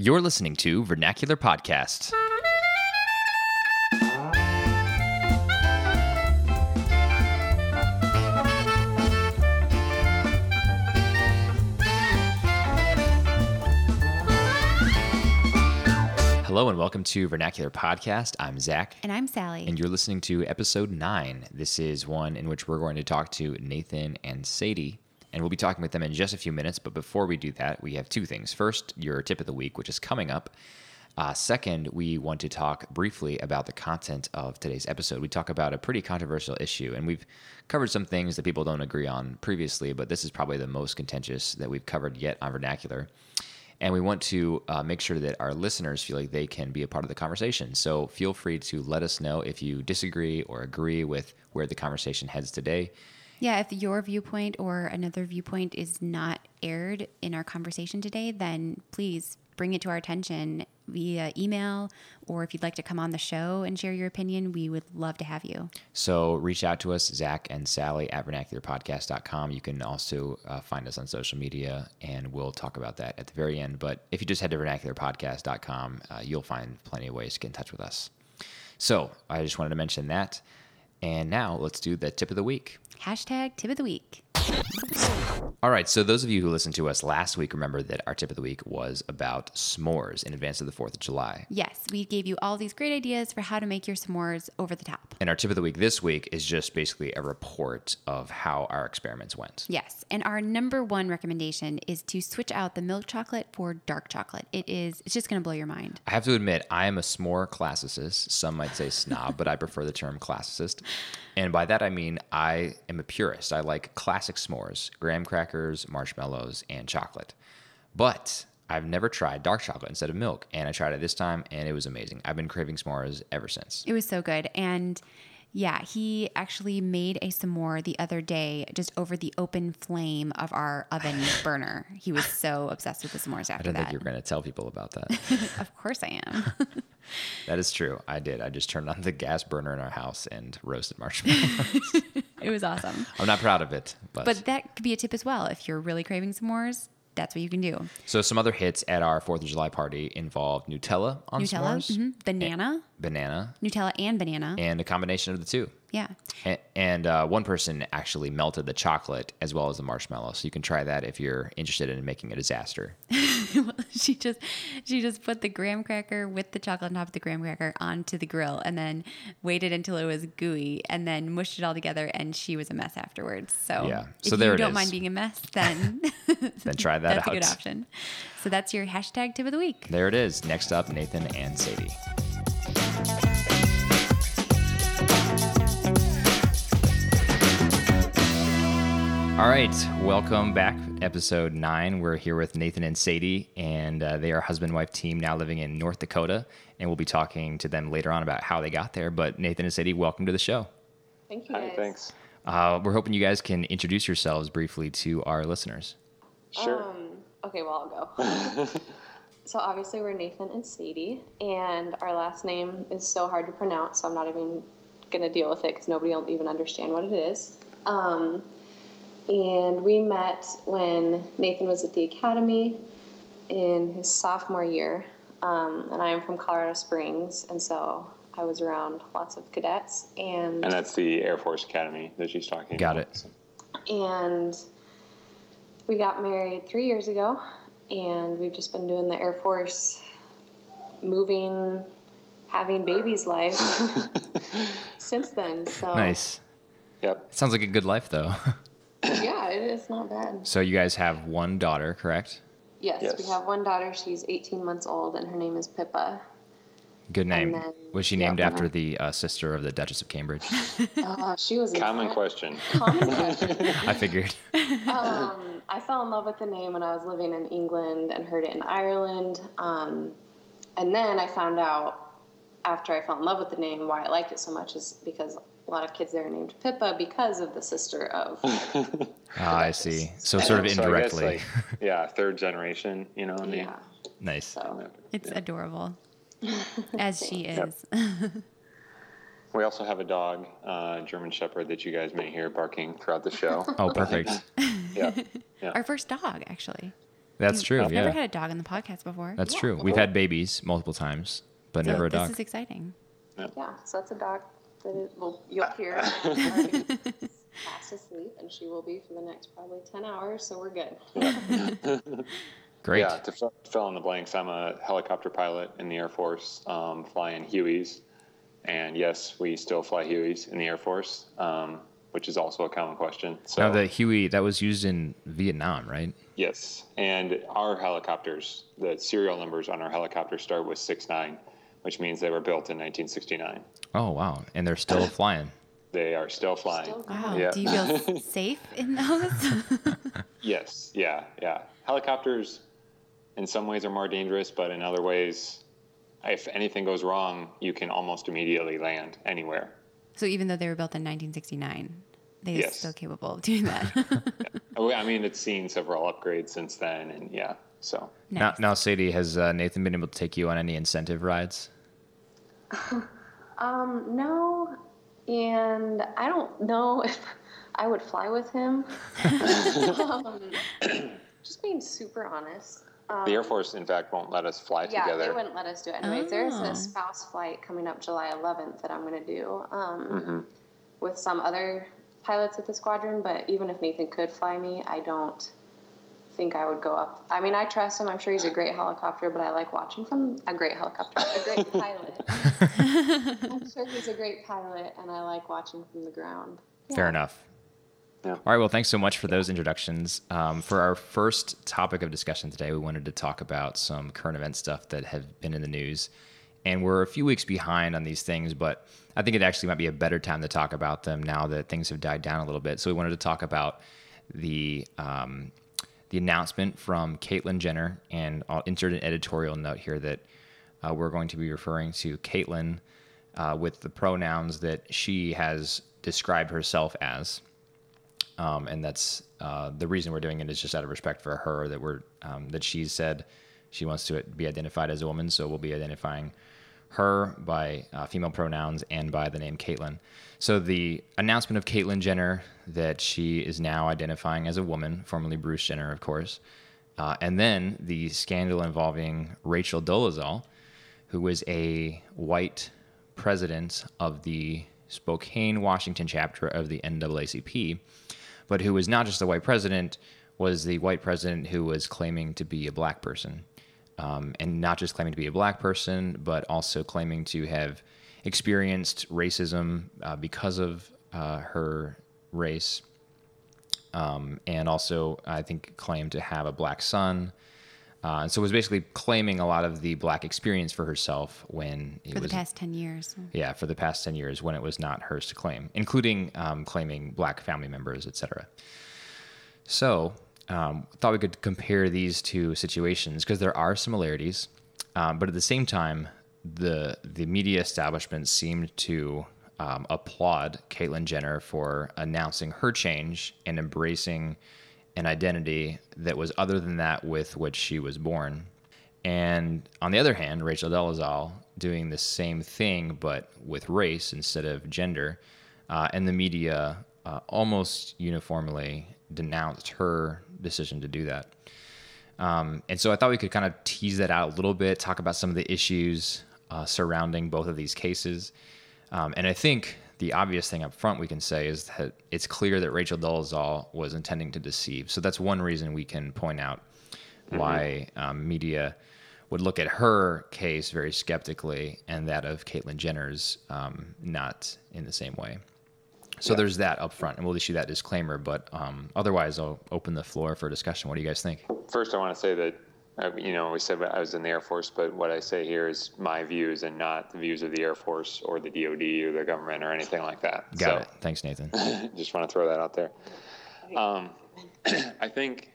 You're listening to Vernacular Podcast. Hello and welcome to Vernacular Podcast. I'm Zach. And I'm Sally. And you're listening to episode nine. This is one in which we're going to talk to Nathan and Sadie. And we'll be talking with them in just a few minutes. But before we do that, we have two things. First, your tip of the week, which is coming up. Uh, second, we want to talk briefly about the content of today's episode. We talk about a pretty controversial issue, and we've covered some things that people don't agree on previously, but this is probably the most contentious that we've covered yet on vernacular. And we want to uh, make sure that our listeners feel like they can be a part of the conversation. So feel free to let us know if you disagree or agree with where the conversation heads today. Yeah, if your viewpoint or another viewpoint is not aired in our conversation today, then please bring it to our attention via email or if you'd like to come on the show and share your opinion, we would love to have you. So reach out to us, Zach and Sally at vernacularpodcast.com. You can also uh, find us on social media and we'll talk about that at the very end. But if you just head to vernacularpodcast.com, uh, you'll find plenty of ways to get in touch with us. So I just wanted to mention that. And now let's do the tip of the week. Hashtag tip of the week. All right, so those of you who listened to us last week remember that our tip of the week was about s'mores in advance of the 4th of July. Yes, we gave you all these great ideas for how to make your s'mores over the top. And our tip of the week this week is just basically a report of how our experiments went. Yes, and our number one recommendation is to switch out the milk chocolate for dark chocolate. It is it's just going to blow your mind. I have to admit, I am a s'more classicist. Some might say snob, but I prefer the term classicist. And by that I mean I am a purist. I like classic s'mores, graham crackers, marshmallows, and chocolate. But I've never tried dark chocolate instead of milk, and I tried it this time, and it was amazing. I've been craving s'mores ever since. It was so good, and yeah, he actually made a s'more the other day just over the open flame of our oven burner. He was so obsessed with the s'mores after that. I didn't that. think you were going to tell people about that. of course I am. that is true. I did. I just turned on the gas burner in our house and roasted marshmallows. it was awesome. I'm not proud of it, but But that could be a tip as well. If you're really craving s'mores, that's what you can do. So some other hits at our Fourth of July party involved Nutella on Nutella, s'mores, mhm, banana, banana, Nutella and banana. and a combination of the two. yeah. A- And uh, one person actually melted the chocolate as well as the marshmallow. So you can try that if you're interested in making a disaster. she just she just put the graham cracker with the chocolate on top of the graham cracker onto the grill and then waited until it was gooey and then mushed it all together and she was a mess afterwards. So Yeah. if So there you it don't is. mind being a mess, then Then try that that's out. a good option. So that's your hashtag tip of the week. There it is. Next up, Nathan and Sadie. All right, welcome back. Episode nine. We're here with Nathan and Sadie, and uh, they are husband wife team now living in North Dakota. And we'll be talking to them later on about how they got there. But Nathan and Sadie, welcome to the show. Thank you. Hi, thanks. Uh, we're hoping you guys can introduce yourselves briefly to our listeners. Sure. Um, okay, well, I'll go. so, obviously, we're Nathan and Sadie, and our last name is so hard to pronounce, so I'm not even going to deal with it because nobody will even understand what it is. Um, and we met when Nathan was at the academy in his sophomore year, um, and I am from Colorado Springs, and so I was around lots of cadets, and and that's the Air Force Academy that she's talking Got about. it. and we got married three years ago and we've just been doing the air force moving having babies life since then so Nice. Yep. Sounds like a good life, though. yeah it is not bad so you guys have one daughter, correct? yes, Yes. we have one daughter she's 18 months old and her name is pippa Good name. then- Was she yeah, named yeah. after the uh, sister of the Duchess of Cambridge? uh, she was a Common question. common question. I figured. um, I fell in love with the name when I was living in England and heard it in Ireland. Um, and then I found out after I fell in love with the name why I liked it so much is because a lot of kids there are named Pippa because of the sister of. Ah, I see. So sort of So I guess, indirectly. like, yeah, third generation, you know. name. yeah. nice. So It's adorable. As she Yep. is. We also have a dog, uh, German Shepherd, that you guys may hear barking throughout the show. Oh, perfect. yeah. Yeah. Our first dog, actually. That's true. I've yeah, never had a dog on the podcast before. that's Yeah. true. We've had babies multiple times, but so never a dog. this is exciting. Yeah, so that's a dog that it, well, you'll hear fast asleep, and she will be for the next probably 10 hours, so we're good. Great. Yeah, to fill, fill in the blanks, I'm a helicopter pilot in the Air Force, um, flying Hueys. And yes, we still fly Hueys in the Air Force, um, which is also a common question. So, Now the Huey that was used in Vietnam, right? yes. And our helicopters, the serial numbers on our helicopters start with 69, which means they were built in 1969. Oh wow, and they're still flying. They are still flying. Still Wow. Yeah. Do you feel safe in those? Yes, yeah, yeah. Helicopters, in some ways, are more dangerous, but in other ways, if anything goes wrong, you can almost immediately land anywhere. so even though they were built in 1969, they are still capable of doing that. Oh, I mean, it's seen several upgrades since then, and yeah, so Now, now, Sadie, has uh, Nathan been able to take you on any incentive rides? Um, no, and I don't know if I would fly with him. um, just being super honest. Um, the Air Force, in fact, won't let us fly together. yeah, they wouldn't let us do it anyways. There's Oh. a spouse flight coming up July 11th that I'm going to do um, Mm-hmm. with some other pilots at the squadron. But even if Nathan could fly me, I don't think I would go up. I mean, I trust him. I'm sure he's a great helicopter, but I like watching from a great helicopter, a great pilot. I'm sure he's a great pilot, and I like watching from the ground. Fair enough. Yeah. All right. Well, thanks so much for those introductions. Um, for our first topic of discussion today, we wanted to talk about some current event stuff that have been in the news. And we're a few weeks behind on these things, but I think it actually might be a better time to talk about them now that things have died down a little bit. So we wanted to talk about the um, the announcement from Caitlyn Jenner, and I'll insert an editorial note here that uh, we're going to be referring to Caitlyn uh, with the pronouns that she has described herself as um, and that's uh, the reason we're doing it is just out of respect for her that we're um, that she said she wants to be identified as a woman, so we'll be identifying her by uh, female pronouns and by the name Caitlyn. So the announcement of Caitlyn Jenner that she is now identifying as a woman, formerly Bruce Jenner, of course, uh, and then the scandal involving Rachel Dolezal, who was a white president of the Spokane, Washington chapter of the NAACP, but who was not just a white president, was the white president who was claiming to be a black person. Um, and not just claiming to be a black person, but also claiming to have experienced racism uh, because of uh, her race. Um, and also, I think, claimed to have a black son. Uh, so was basically claiming a lot of the black experience for herself when it for the was past 10 years. yeah, for the past 10 years when it was not hers to claim, including um, claiming black family members, etc. So, um, thought we could compare these two situations because there are similarities, um, but at the same time, the the media establishment seemed to um, applaud Caitlyn Jenner for announcing her change and embracing an identity that was other than that with which she was born. And on the other hand, Rachel Dolezal doing the same thing but with race instead of gender, uh, and the media uh, almost uniformly denounced her decision to do that. Um, and so I thought we could kind of tease that out a little bit, talk about some of the issues uh, surrounding both of these cases. Um, and I think the obvious thing up front we can say is that it's clear that Rachel Dolezal was intending to deceive. So that's one reason we can point out why um, media would look at her case very skeptically and that of Caitlyn Jenner's um, not in the same way. So there's that up front, and we'll issue that disclaimer. But um, otherwise, I'll open the floor for discussion. What do you guys think? First, I want to say that, you know, we said I was in the Air Force, but what I say here is my views and not the views of the Air Force or the DoD or the government or anything like that. Got so, it. Thanks, Nathan. just want to throw that out there. Um, I think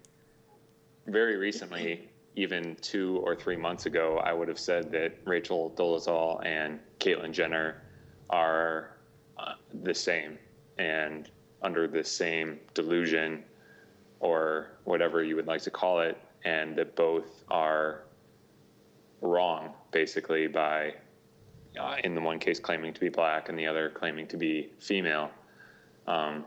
very recently, even two or three months ago, I would have said that Rachel Dolezal and Caitlyn Jenner are uh, the same and under the same delusion or whatever you would like to call it, and that both are wrong, basically, by uh, in the one case claiming to be black and the other claiming to be female. Um,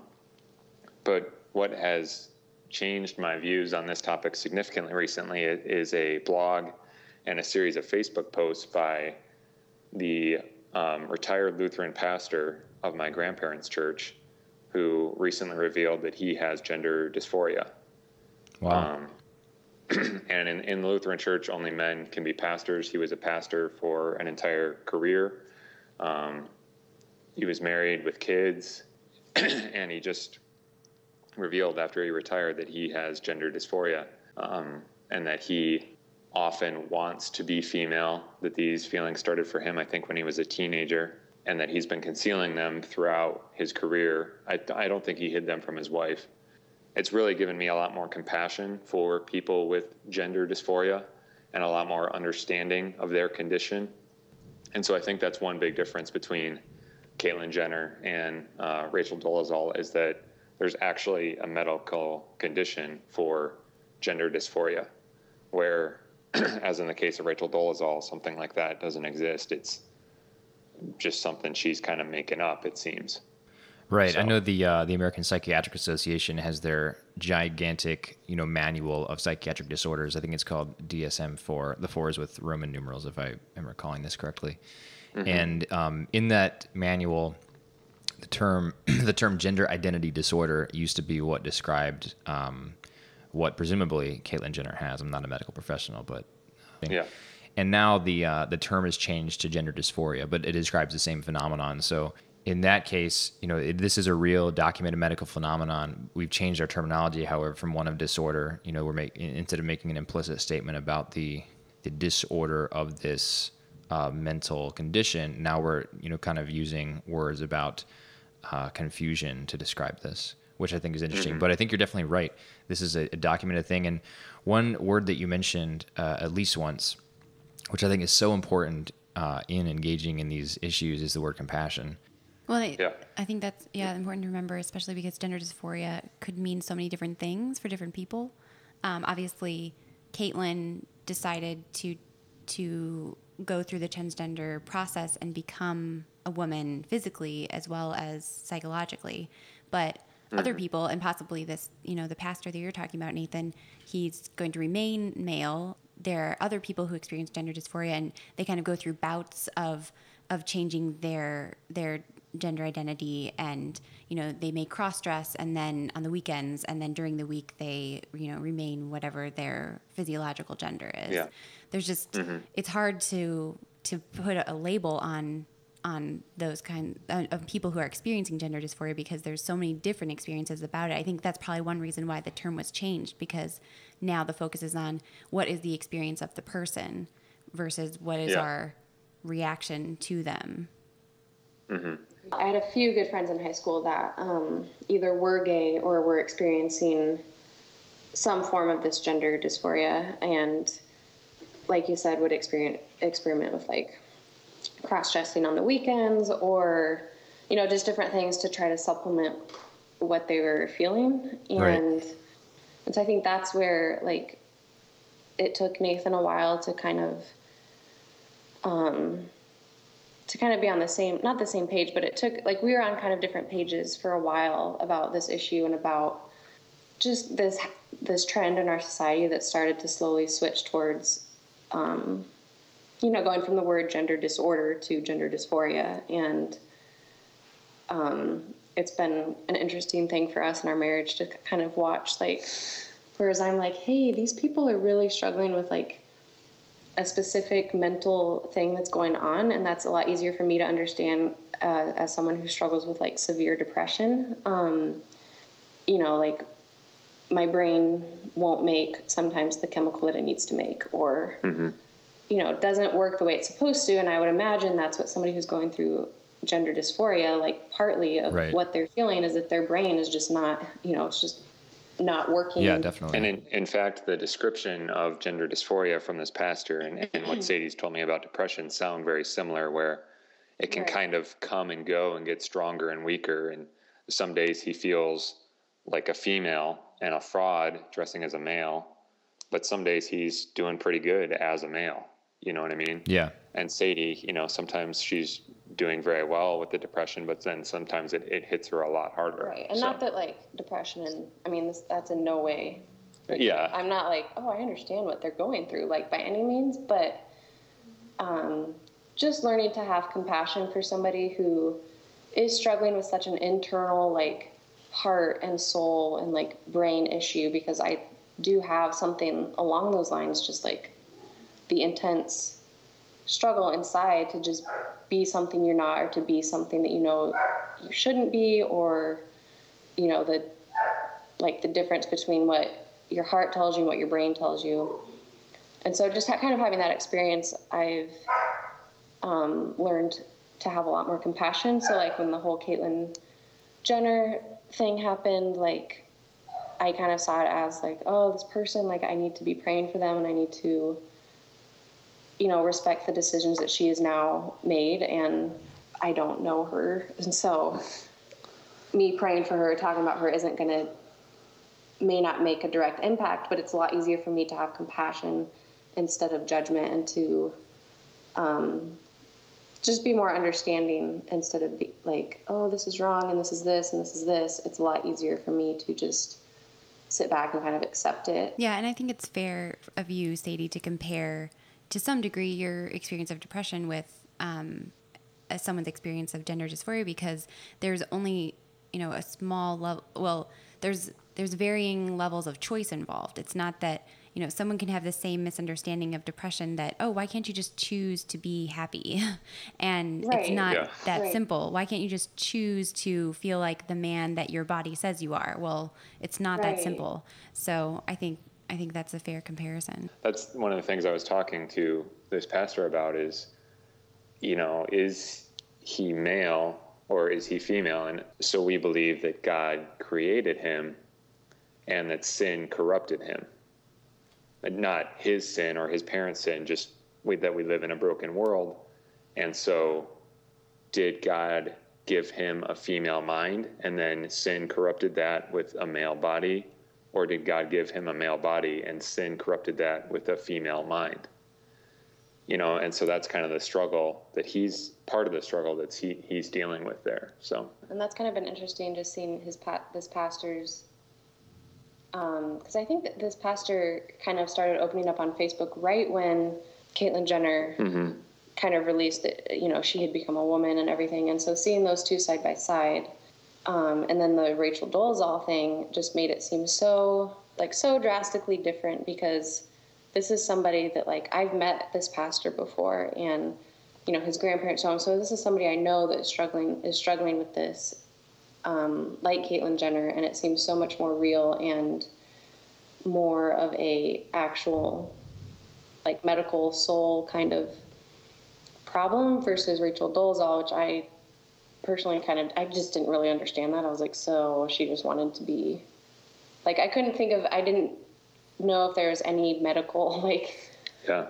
but what has changed my views on this topic significantly recently is a blog and a series of Facebook posts by the um, retired Lutheran pastor of my grandparents' church who recently revealed that he has gender dysphoria. Wow. Um, and in, in the Lutheran church, only men can be pastors. He was a pastor for an entire career. Um, he was married with kids, and he just revealed after he retired that he has gender dysphoria um, and that he often wants to be female, that these feelings started for him, I think, when he was a teenager, and that he's been concealing them throughout his career. I, I don't think he hid them from his wife. It's really given me a lot more compassion for people with gender dysphoria and a lot more understanding of their condition. And so I think that's one big difference between Caitlyn Jenner and uh, Rachel Dolezal is that there's actually a medical condition for gender dysphoria, where, as in the case of Rachel Dolezal, something like that doesn't exist. It's just something she's kind of making up, it seems. Right. So. I know the uh, the American Psychiatric Association has their gigantic, you know, manual of psychiatric disorders. I think it's called DSM-4. The four is with Roman numerals, if I am recalling this correctly. Mm-hmm. And um, in that manual, the term the term gender identity disorder used to be what described um, what presumably Caitlyn Jenner has. I'm not a medical professional, but yeah. And now the uh, the term has changed to gender dysphoria, but it describes the same phenomenon. So in that case, you know, it, this is a real documented medical phenomenon. We've changed our terminology, however, from one of disorder. You know, we're making instead of making an implicit statement about the the disorder of this uh, mental condition, now we're you know kind of using words about uh, confusion to describe this, which I think is interesting. Mm-hmm. But I think you're definitely right. This is a, a documented thing. And one word that you mentioned uh, at least once, which I think is so important uh, in engaging in these issues, is the word compassion. Well, I, yeah. I think that's yeah important to remember, especially because gender dysphoria could mean so many different things for different people. Um, obviously, Caitlyn decided to to go through the transgender process and become a woman physically as well as psychologically. But mm-hmm. other people, and possibly this, you know, the pastor that you're talking about, Nathan, he's going to remain male. There are other people who experience gender dysphoria, and they kind of go through bouts of of changing their their gender identity and you know they may cross dress and then on the weekends and then during the week they you know remain whatever their physiological gender is yeah. there's just mm-hmm. it's hard to to put a label on on those kind of people who are experiencing gender dysphoria because there's so many different experiences about it. I think that's probably one reason why the term was changed because now the focus is on what is the experience of the person versus what is yeah. our reaction to them. Mm-hmm. I had a few good friends in high school that um, either were gay or were experiencing some form of this gender dysphoria, and like you said, would experience experiment with like cross dressing on the weekends or you know just different things to try to supplement what they were feeling and right. and so I think that's where like it took Nathan a while to kind of um to kind of be on the same not the same page but it took like we were on kind of different pages for a while about this issue and about just this this trend in our society that started to slowly switch towards um, you know, going from the word gender disorder to gender dysphoria. And um, it's been an interesting thing for us in our marriage to kind of watch, like, whereas I'm like, hey, these people are really struggling with like a specific mental thing that's going on. And that's a lot easier for me to understand uh, as someone who struggles with like severe depression. Um, you know, like my brain won't make sometimes the chemical that it needs to make or. Mm-hmm you know, doesn't work the way it's supposed to. And I would imagine that's what somebody who's going through gender dysphoria, like partly of right. what they're feeling is that their brain is just not, you know, it's just not working. Yeah, definitely. And in, in fact, the description of gender dysphoria from this pastor and, and what Sadie's told me about depression sound very similar, where it can right. kind of come and go and get stronger and weaker. And some days he feels like a female and a fraud dressing as a male, but some days he's doing pretty good as a male. You know what I mean? Yeah. And Sadie, you know, sometimes she's doing very well with the depression, but then sometimes it, it hits her a lot harder. Right. And So, not that like depression and I mean this that's in no way Yeah. I'm not like, oh, I understand what they're going through, like by any means, but um, just learning to have compassion for somebody who is struggling with such an internal, like, heart and soul and like brain issue because I do have something along those lines, just like the intense struggle inside to just be something you're not or to be something that you know you shouldn't be or you know the like the difference between what your heart tells you and what your brain tells you. And so just kind of having that experience i've um, learned to have a lot more compassion. So like when the whole caitlyn jenner thing happened like i kind of saw it as like oh this person like i need to be praying for them and i need to you know respect the decisions that she has now made and i don't know her and so me praying for her talking about her isn't going to may not make a direct impact, but it's a lot easier for me to have compassion instead of judgment and to um, just be more understanding instead of be, like, oh, this is wrong and this is this and this is this. It's a lot easier for me to just sit back and kind of accept it. Yeah, and I think it's fair of you, Sadie, to compare to some degree your experience of depression with um, uh, someone's experience of gender dysphoria because there's only you know a small level. Well, there's there's varying levels of choice involved. It's not that you know someone can have the same misunderstanding of depression that oh why can't you just choose to be happy, and it's not Yeah. that Right. simple. Why can't you just choose to feel like the man that your body says you are? Well, it's not that simple. So I think I think that's a fair comparison. That's one of the things I was talking to this pastor about is, you know, is he male or is he female? And so we believe that God created him and that sin corrupted him. Not his sin or his parents' sin, just we, that we live in a broken world. And so, did God give him a female mind and then sin corrupted that with a male body? Or did God give him a male body and sin corrupted that with a female mind? You know, and so that's kind of the struggle that he's part of the struggle that he, he's dealing with there. So, And that's kind of been interesting just seeing his this pastor's um, because I think that this pastor kind of started opening up on Facebook right when Caitlyn Jenner mm-hmm. kind of released that you know she had become a woman and everything, and so seeing those two side by side, um, and then the Rachel Dolezal thing just made it seem so like so drastically different because this is somebody that like I've met this pastor before and you know his grandparents him. So this is somebody I know that is struggling is struggling with this um, like Caitlyn Jenner. And it seems so much more real and more of a actual like medical soul kind of problem versus Rachel Dolezal which I personally kind of I just didn't really understand that I was like so she just wanted to be like I couldn't think of I didn't know if there was any medical like yeah.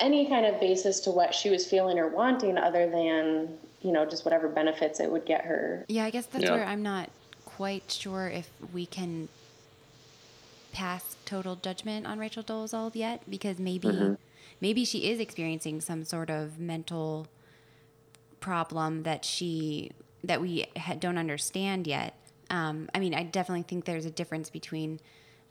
any kind of basis to what she was feeling or wanting other than you know just whatever benefits it would get her Yeah, I guess that's Yeah. where I'm not quite sure if we can pass total judgment on Rachel Dolezal yet because maybe mm-hmm. maybe she is experiencing some sort of mental problem that she that we ha- don't understand yet. Um, I mean, I definitely think there's a difference between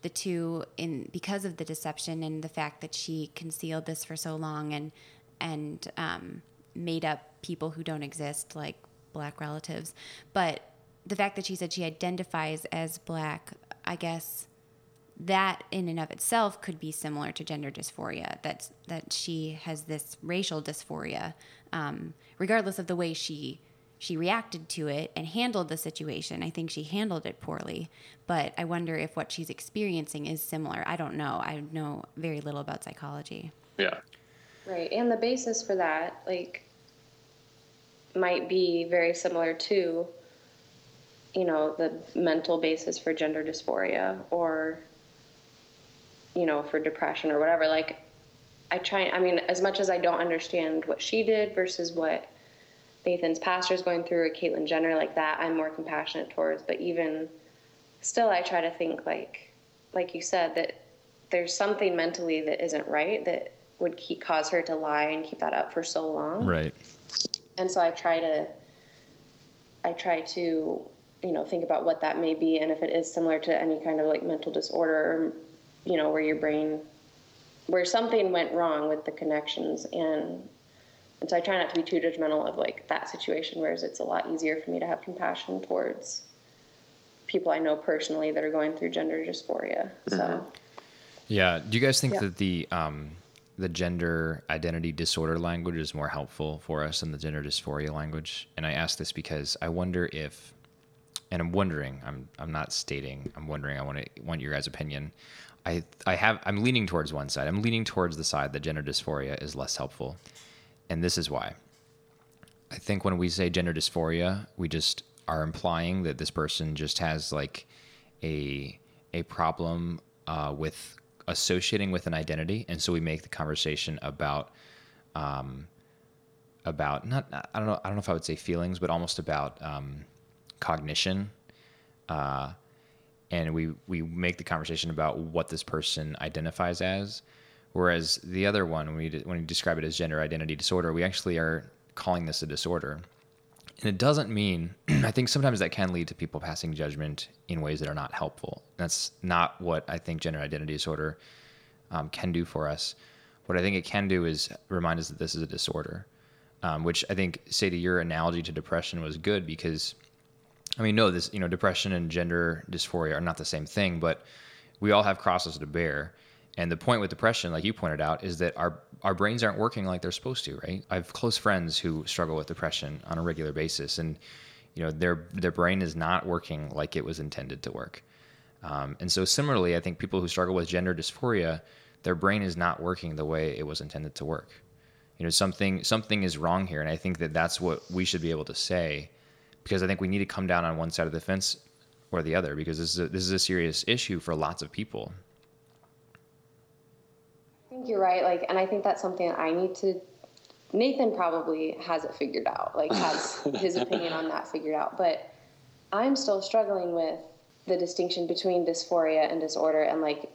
the two in because of the deception and the fact that she concealed this for so long and and um, made up people who don't exist like black relatives. But the fact that she said she identifies as black, I guess that in and of itself could be similar to gender dysphoria. That that she has this racial dysphoria, um, regardless of the way she she reacted to it and handled the situation. I think she handled it poorly, but I wonder if what she's experiencing is similar. I don't know. I know very little about psychology. Yeah. Right, and the basis for that, like, might be very similar to, you know, the mental basis for gender dysphoria or, you know, for depression or whatever. Like, I try, I mean, as much as I don't understand what she did versus what Nathan's pastor is going through or Caitlyn Jenner, like that, I'm more compassionate towards. But even still, I try to think, like, like you said, that there's something mentally that isn't right that would keep, cause her to lie and keep that up for so long. Right. and so I try to I try to you know think about what that may be and if it is similar to any kind of like mental disorder you know where your brain where something went wrong with the connections and and so I try not to be too judgmental of like that situation whereas it's a lot easier for me to have compassion towards people I know personally that are going through gender dysphoria so Yeah. Do you guys think Yeah. that the um, the gender identity disorder language is more helpful for us than the gender dysphoria language? And I ask this because I wonder if, and I'm wondering. I'm I'm not stating. I'm wondering. I want to want your guys' opinion. I I have. I'm leaning towards one side. I'm leaning towards the side that gender dysphoria is less helpful, and this is why. I think when we say gender dysphoria, we just are implying that this person just has like a a problem uh, with associating with an identity, and so we make the conversation about um, about not I don't know I don't know if I would say feelings, but almost about um, cognition, uh, and we we make the conversation about what this person identifies as. Whereas the other one, when we d- when describe it as gender identity disorder, we actually are calling this a disorder. And it doesn't mean, I think sometimes that can lead to people passing judgment in ways that are not helpful. That's not what I think gender identity disorder um, can do for us. What I think it can do is remind us that this is a disorder, um, which I think, Sadie, your analogy to depression was good because, I mean, no, this, you know, depression and gender dysphoria are not the same thing, but we all have crosses to bear. And the point with depression, like you pointed out, is that our our brains aren't working like they're supposed to, right? I have close friends who struggle with depression on a regular basis, and you know their their brain is not working like it was intended to work. Um, and so similarly, I think people who struggle with gender dysphoria, their brain is not working the way it was intended to work. You know, something something is wrong here, and I think that that's what we should be able to say, because I think we need to come down on one side of the fence or the other, because this is a, this is a serious issue for lots of people. I think you're right. Like, and I think that's something that I need to. Nathan probably has it figured out. Like, has his opinion on that figured out. But I'm still struggling with the distinction between dysphoria and disorder, and like,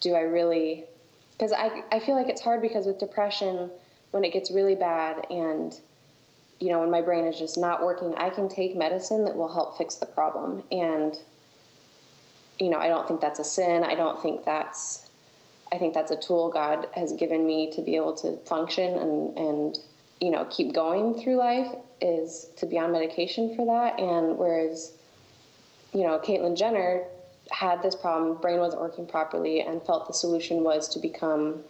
do I really? Because I I feel like it's hard because with depression, when it gets really bad and you know when my brain is just not working, I can take medicine that will help fix the problem. And you know, I don't think that's a sin. I don't think that's I think that's a tool God has given me to be able to function and, and you know keep going through life is to be on medication for that. And whereas you know Caitlyn Jenner had this problem, brain wasn't working properly, and felt the solution was to become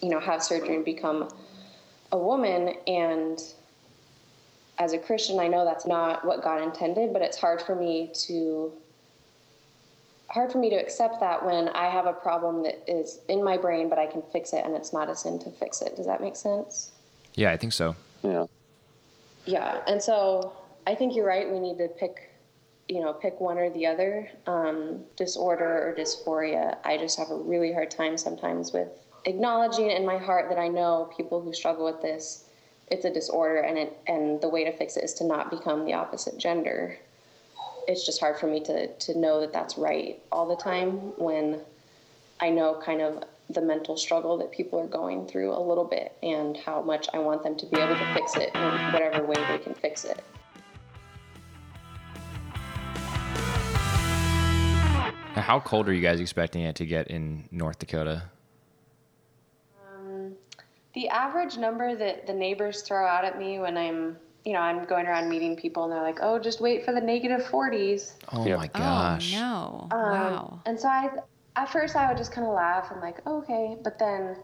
you know have surgery and become a woman. And as a Christian, I know that's not what God intended, but it's hard for me to hard for me to accept that when I have a problem that is in my brain, but I can fix it and it's not a sin to fix it. Does that make sense? Yeah, I think so. Yeah. Yeah. And so I think you're right. We need to pick, you know, pick one or the other. Um, disorder or dysphoria. I just have a really hard time sometimes with acknowledging in my heart that I know people who struggle with this. It's a disorder, and it and the way to fix it is to not become the opposite gender it's just hard for me to to know that that's right all the time when I know kind of the mental struggle that people are going through a little bit and how much I want them to be able to fix it in whatever way they can fix it. How cold are you guys expecting it to get in North Dakota? The average number that the neighbors throw out at me when I'm, you know, I'm going around meeting people and they're like, "Oh, just wait for the negative 40s." Oh Yep. my gosh. Oh no! Um, wow. And so I, at first, I would just kind of laugh and like, okay, but then,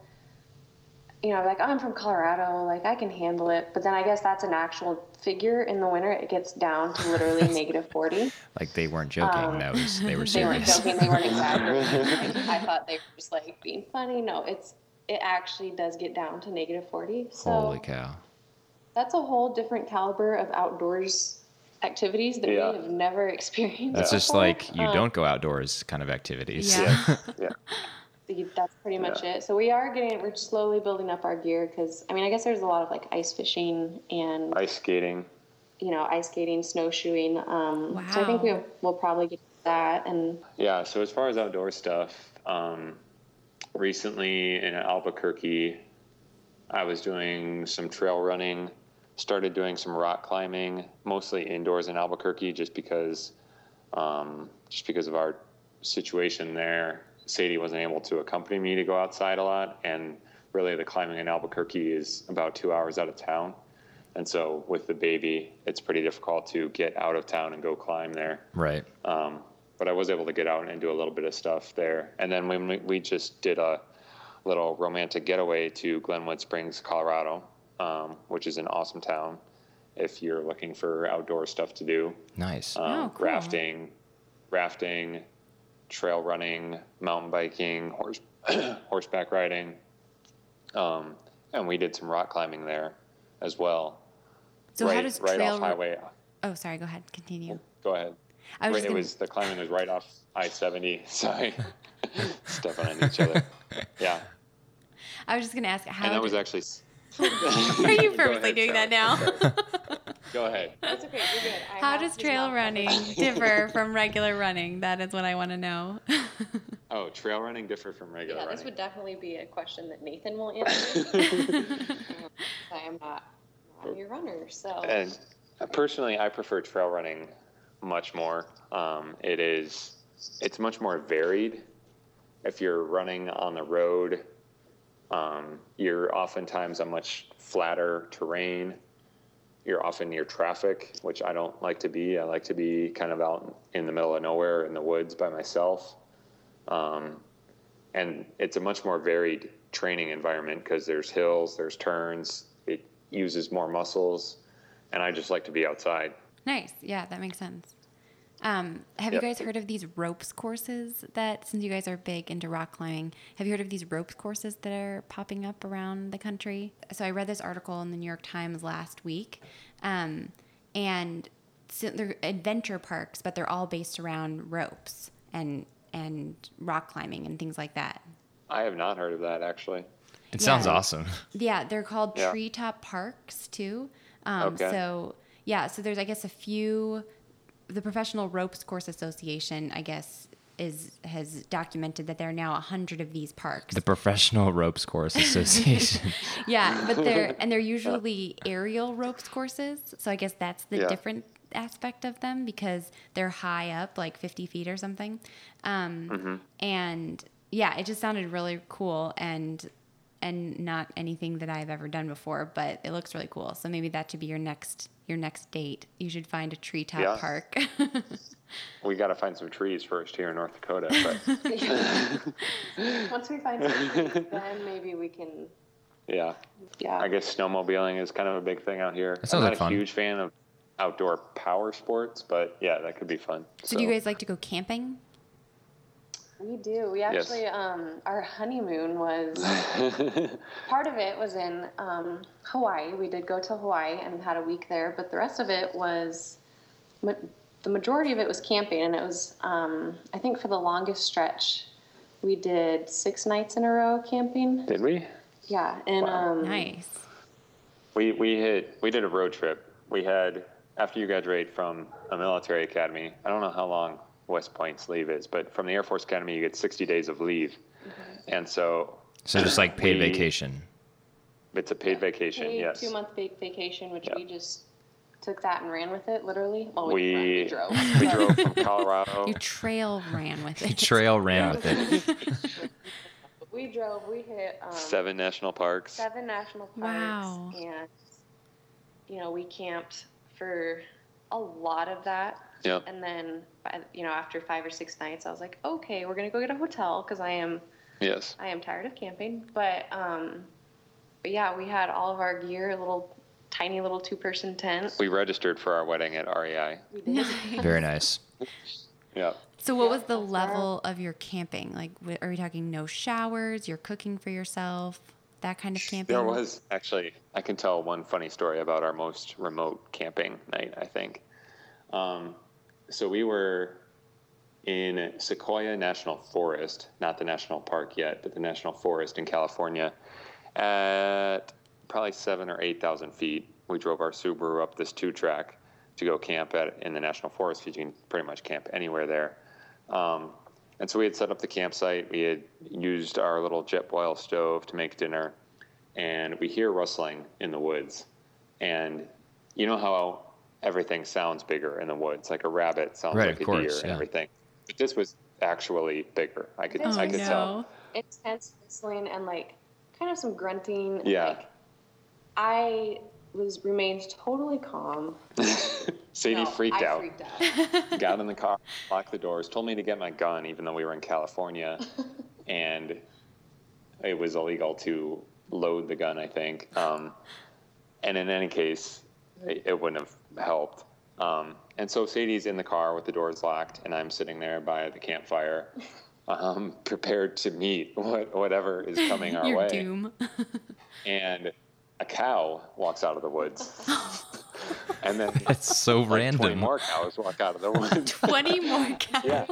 you know, like I'm from Colorado, like I can handle it. But then I guess that's an actual figure in the winter. It gets down to literally negative forty. Like they weren't joking. Um, that was they were serious. They weren't joking. They weren't exaggerating. I thought they were just like being funny. No, it's it actually does get down to negative forty. So Holy cow. that's a whole different caliber of outdoors activities that Yeah. we have never experienced. That's just like you Um, don't go outdoors kind of activities. Yeah. Yeah. the- that's pretty much it. So we are getting, we're slowly building up our gear because I mean, I guess there's a lot of like ice fishing and Ice skating. you know ice skating, snowshoeing. Um, So I think we'll we'll probably get to that and Yeah. So as far as outdoor stuff, um, recently in Albuquerque, I was doing some trail running started doing some rock climbing, mostly indoors in Albuquerque, just because, um, just because of our situation there. Sadie wasn't able to accompany me to go outside a lot, and really the climbing in Albuquerque is about two hours out of town. And so with the baby, it's pretty difficult to get out of town and go climb there. Right. Um, but I was able to get out and do a little bit of stuff there. And then when we, we just did a little romantic getaway to Glenwood Springs, Colorado, um, which is an awesome town if you're looking for outdoor stuff to do. Nice. Um, Oh, cool. Rafting, rafting, trail running, mountain biking, horse, horseback riding. Um, and we did some rock climbing there as well. So right, how does right trail? off highway? Oh, sorry. Go ahead. Continue. Go ahead. I was Right, just it gonna- was the climbing was right off I seventy. Sorry, stepping on each other. Yeah, I was just gonna ask how. and that did- was actually. are you Go purposely ahead, doing Sarah. that now? Go ahead. It's okay. You're good. I How does trail running differ from regular running? That is what I want to know. Oh, trail running differ from regular Yeah, this would definitely be a question that Nathan will answer. Um, I am not not your runner, so And uh, personally, I prefer trail running much more. Um, it is, it's much more varied. If you're running on the road, um, you're oftentimes on much flatter terrain. You're often near traffic, which I don't like to be. I like to be kind of out in the middle of nowhere in the woods by myself. Um, and it's a much more varied training environment because there's hills, there's turns, it uses more muscles, and I just like to be outside. Nice. Yeah, that makes sense. Um, have Yep. you guys heard of these ropes courses that, since you guys are big into rock climbing, have you heard of these ropes courses that are popping up around the country? So I read this article in the New York Times last week, um, and so they're adventure parks, but they're all based around ropes and and rock climbing and things like that. I have not heard of that actually. It sounds awesome. Yeah, they're called Yeah. treetop parks too. Um, Okay. So yeah, so there's I guess a few. The Professional Ropes Course Association, I guess, is has documented that there are now a hundred of these parks. The Professional Ropes Course Association. yeah, but they're and they're usually aerial ropes courses. So I guess that's the Yeah. different aspect of them because they're high up, like 50 feet or something. Um, Mm-hmm. And yeah, it just sounded really cool and and not anything that I've ever done before, but it looks really cool. So maybe that should be your next your next date. You should find a treetop Yeah. park. We got to find some trees first here in North Dakota. But once we find something, then maybe we can. yeah, Yeah. I guess snowmobiling is kind of a big thing out here. sounds I'm like not fun. a huge fan of outdoor power sports, but yeah, that could be fun. so do you guys like to go camping? We do. We Yes. actually, um, our honeymoon was part of it was in um, Hawaii. We did go to Hawaii and had a week there, but the rest of it was ma- the majority of it was camping, and it was um, I think for the longest stretch we did six nights in a row camping. Did we? Yeah, and Wow. um, Nice. We we hit we did a road trip. We had after you graduate from a military academy. I don't know how long West Point's leave is, but from the Air Force Academy you get 60 days of leave, and so So just like paid We- vacation. it's a paid vacation. paid yes. two month big vacation, which Yeah. we just took that and ran with it literally. Well, we, We ran, we drove. we drove from Colorado. You trail ran with it. Trail ran Yeah. with it. We drove. We hit um, Seven national parks. seven national parks, Wow. and you know we camped for a lot of that. Yep. And then, you know, after five or six nights, I was like, okay, we're gonna go get a hotel because I am Yes. I am tired of camping. But um, but yeah, we had all of our gear, a little tiny little two person tent. We registered for our wedding at REI. We did. Very nice. Yeah. So, what was the level of your camping? Like, are we talking no showers? You're cooking for yourself? That kind of camping? There was actually, I can tell one funny story about our most remote camping night, I think. Um, so we were in Sequoia National Forest, not the national park yet, but the national forest in California, at probably seven or 8,000 feet. We drove our Subaru up this two track to go camp at in the national forest because you can pretty much camp anywhere there. Um, and so we had set up the campsite. We had used our little Jetboil stove to make dinner, and we hear rustling in the woods. and you know how everything sounds bigger in the woods, like a rabbit sounds Right, like of a course, deer yeah. and everything. But this was actually bigger. I could, Oh, I could tell. intense whistling and like kind of some grunting. Yeah. Like, I was remained totally calm. Sadie No, freaked I out. Freaked out. got in the car, locked the doors, told me to get my gun, even though we were in California, and it was illegal to load the gun. I think, um, and in any case, it, it wouldn't have helped. Um, and so Sadie's in the car with the doors locked, and I'm sitting there by the campfire, um, prepared to meet what, whatever is coming our Your way. doom. And a cow walks out of the woods, and then It's so like 20 random. more cows walk out of the woods. 20 more cows. Yeah.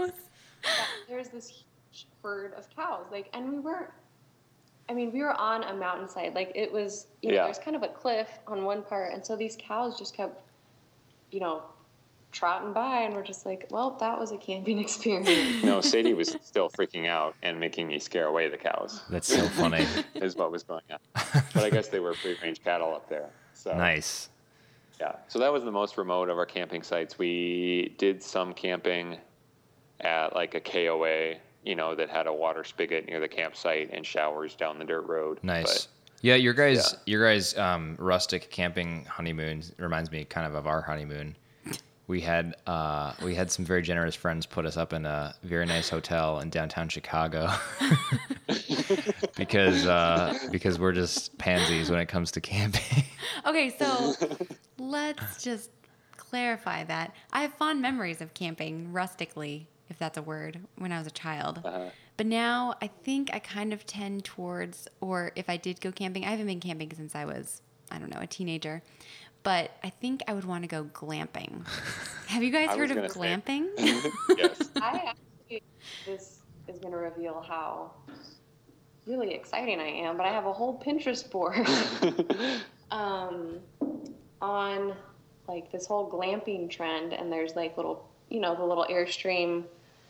There's this huge herd of cows, like, and we weren't. I mean, we were on a mountainside. Like it was, you know, Yeah. there's kind of a cliff on one part, and so these cows just kept, you know, trotting by, and we're just like, well, that was a camping experience. No, Sadie was still freaking out and making me scare away the cows. That's so funny. Is what was going on. But I guess they were free range cattle up there. So nice. yeah. So that was the most remote of our camping sites. We did some camping at like a KOA, you know, that had a water spigot near the campsite and showers down the dirt road. Nice. yeah, your guys, Yeah. your guys, um, rustic camping honeymoon reminds me kind of of our honeymoon. We had uh, we had some very generous friends put us up in a very nice hotel in downtown Chicago because uh, because we're just pansies when it comes to camping. Okay, so let's just clarify that. I have fond memories of camping rustically, if that's a word, when I was a child. Uh-huh. But now I think I kind of tend towards, or if I did go camping, I haven't been camping since I was, I don't know, a teenager. But I think I would want to go glamping. Have you guys heard of glamping? yes. I actually, this is going to reveal how really exciting I am, but I have a whole Pinterest board um, on like this whole glamping trend, and there's like little, you know, the little Airstream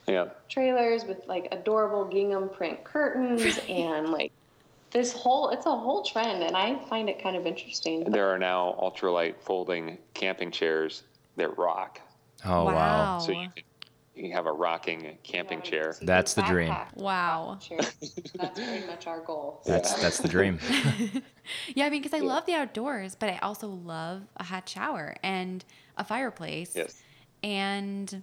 Yeah. trailers with like adorable gingham print curtains and like this whole, it's a whole trend, and I find it kind of interesting. There are now ultralight folding camping chairs that rock. Oh wow. So you can, you have a rocking camping Yeah, chair. So that's the dream. Wow. That's pretty much our goal. That's that's the dream. Yeah, I mean, because I love the outdoors, but I also love a hot shower and a fireplace. Yes. And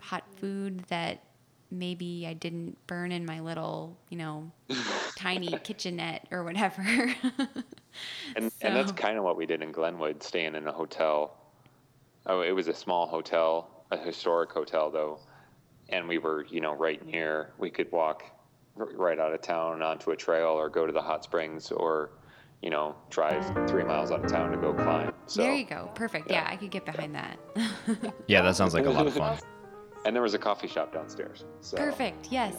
hot food that maybe I didn't burn in my little, you know, tiny kitchenette or whatever. And, and that's kind of what we did in Glenwood, staying in a hotel. Oh, it was a small hotel, a historic hotel though, and we were, you know, right near. We could walk r- right out of town onto a trail, or go to the hot springs, or, you know, drive three miles out of town to go climb. So, there you go. Perfect. Yeah. yeah. I could get behind that. Yeah, that sounds like a lot of fun. And there was a coffee shop downstairs. So, Perfect. Yes.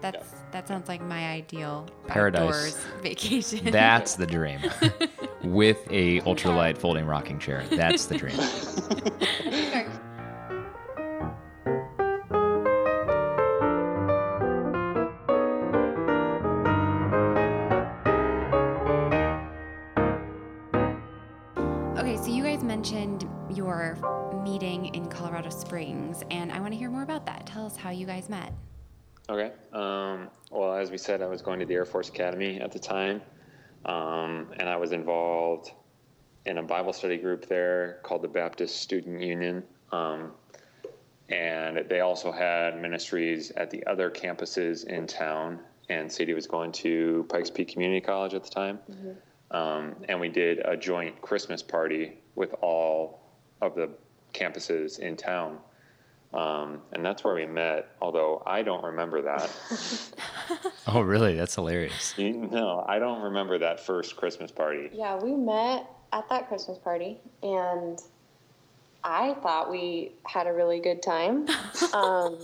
That's that sounds like my ideal Paradise. vacation. That's the dream. With a ultralight folding rocking chair. That's the dream. Us how you guys met. Okay. Um, well, as we said, I was going to the Air Force Academy at the time, um, and I was involved in a Bible study group there called the Baptist Student Union. Um, and they also had ministries at the other campuses in town. And Sadie was going to Pikes Peak Community College at the time. Um, and we did a joint Christmas party with all of the campuses in town. Um, and that's where we met, although I don't remember that. Oh, really? That's hilarious. You- no, I don't remember that first Christmas party. Yeah, we met at that Christmas party, and I thought we had a really good time. Um,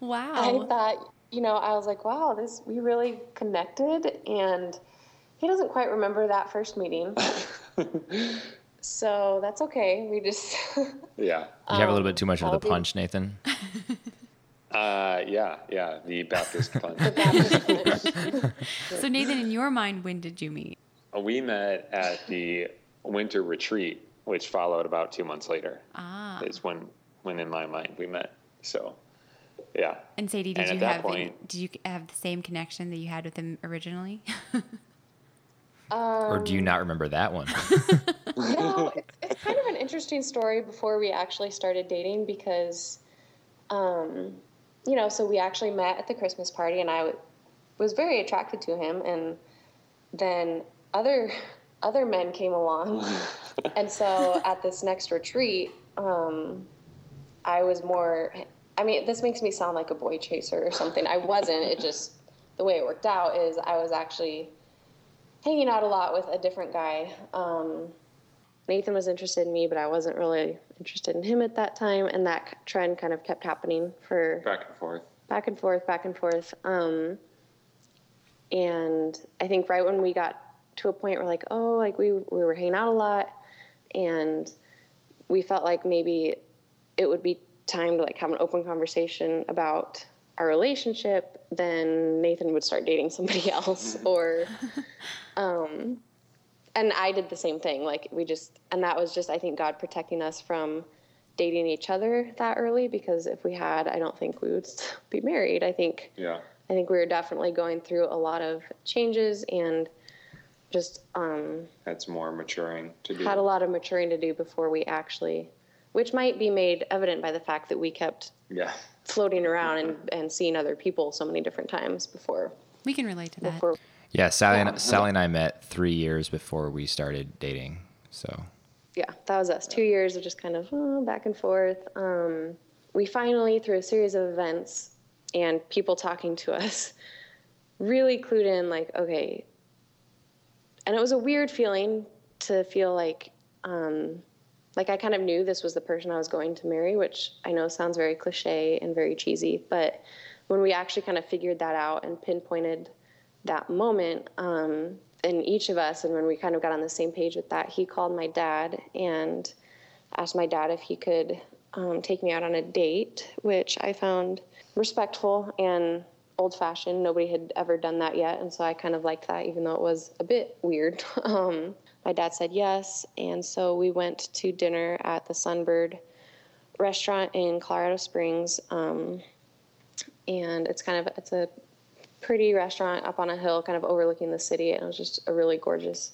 wow. I thought, you know, I was like, wow, this we really connected, and he doesn't quite remember that first meeting, so that's okay. We just, Yeah. You have a little Um, bit too much of the I'll be- punch, Nathan. Uh, yeah, yeah, the Baptist punch. So Nathan, in your mind, when did you meet? we met at the winter retreat, which followed about two months later, Ah. is when when in my mind we met. So, yeah. And Sadie, did And you have point- did you have the same connection that you had with him originally? or do you not remember that one? No, it's, it's kind of an interesting story before we actually started dating because, um, you know, so we actually met at the Christmas party and I w- was very attracted to him, and then other other men came along, and so at this next retreat, um, I was more. I mean, this makes me sound like a boy chaser or something. I wasn't. It just the way it worked out is I was actually hanging out a lot with a different guy. Um, Nathan was interested in me, but I wasn't really interested in him at that time, and that trend kind of kept happening for Back and forth. back and forth, back and forth. Um, and I think right when we got to a point where like, oh, like we we were hanging out a lot, and we felt like maybe it would be time to like have an open conversation about our relationship. Then Nathan would start dating somebody else, or, um, and I did the same thing. Like we just, and that was just I think God protecting us from dating each other that early because if we had, I don't think we would be married. I think Yeah. I think we were definitely going through a lot of changes and just um, That's more maturing to do. had a lot of maturing to do before we actually, which might be made evident by the fact that we kept yeah. floating around and, and seeing other people so many different times before we can relate to that. before Yeah, Sally, Yeah. and, Sally and I met three years before we started dating. So yeah, that was us. Two years of just kind of oh, back and forth. Um, we finally, through a series of events and people talking to us, really clued in like, okay. And it was a weird feeling to feel like, um, like I kind of knew this was the person I was going to marry, which I know sounds very cliche and very cheesy, but when we actually kind of figured that out and pinpointed that moment um, in each of us, and when we kind of got on the same page with that, he called my dad and asked my dad if he could um, take me out on a date, which I found respectful and old fashioned. Nobody had ever done that yet, and so I kind of liked that, even though it was a bit weird. um, my dad said yes, and so we went to dinner at the Sunbird restaurant in Colorado Springs. Um, and it's kind of it's a pretty restaurant up on a hill, kind of overlooking the city. And it was just a really gorgeous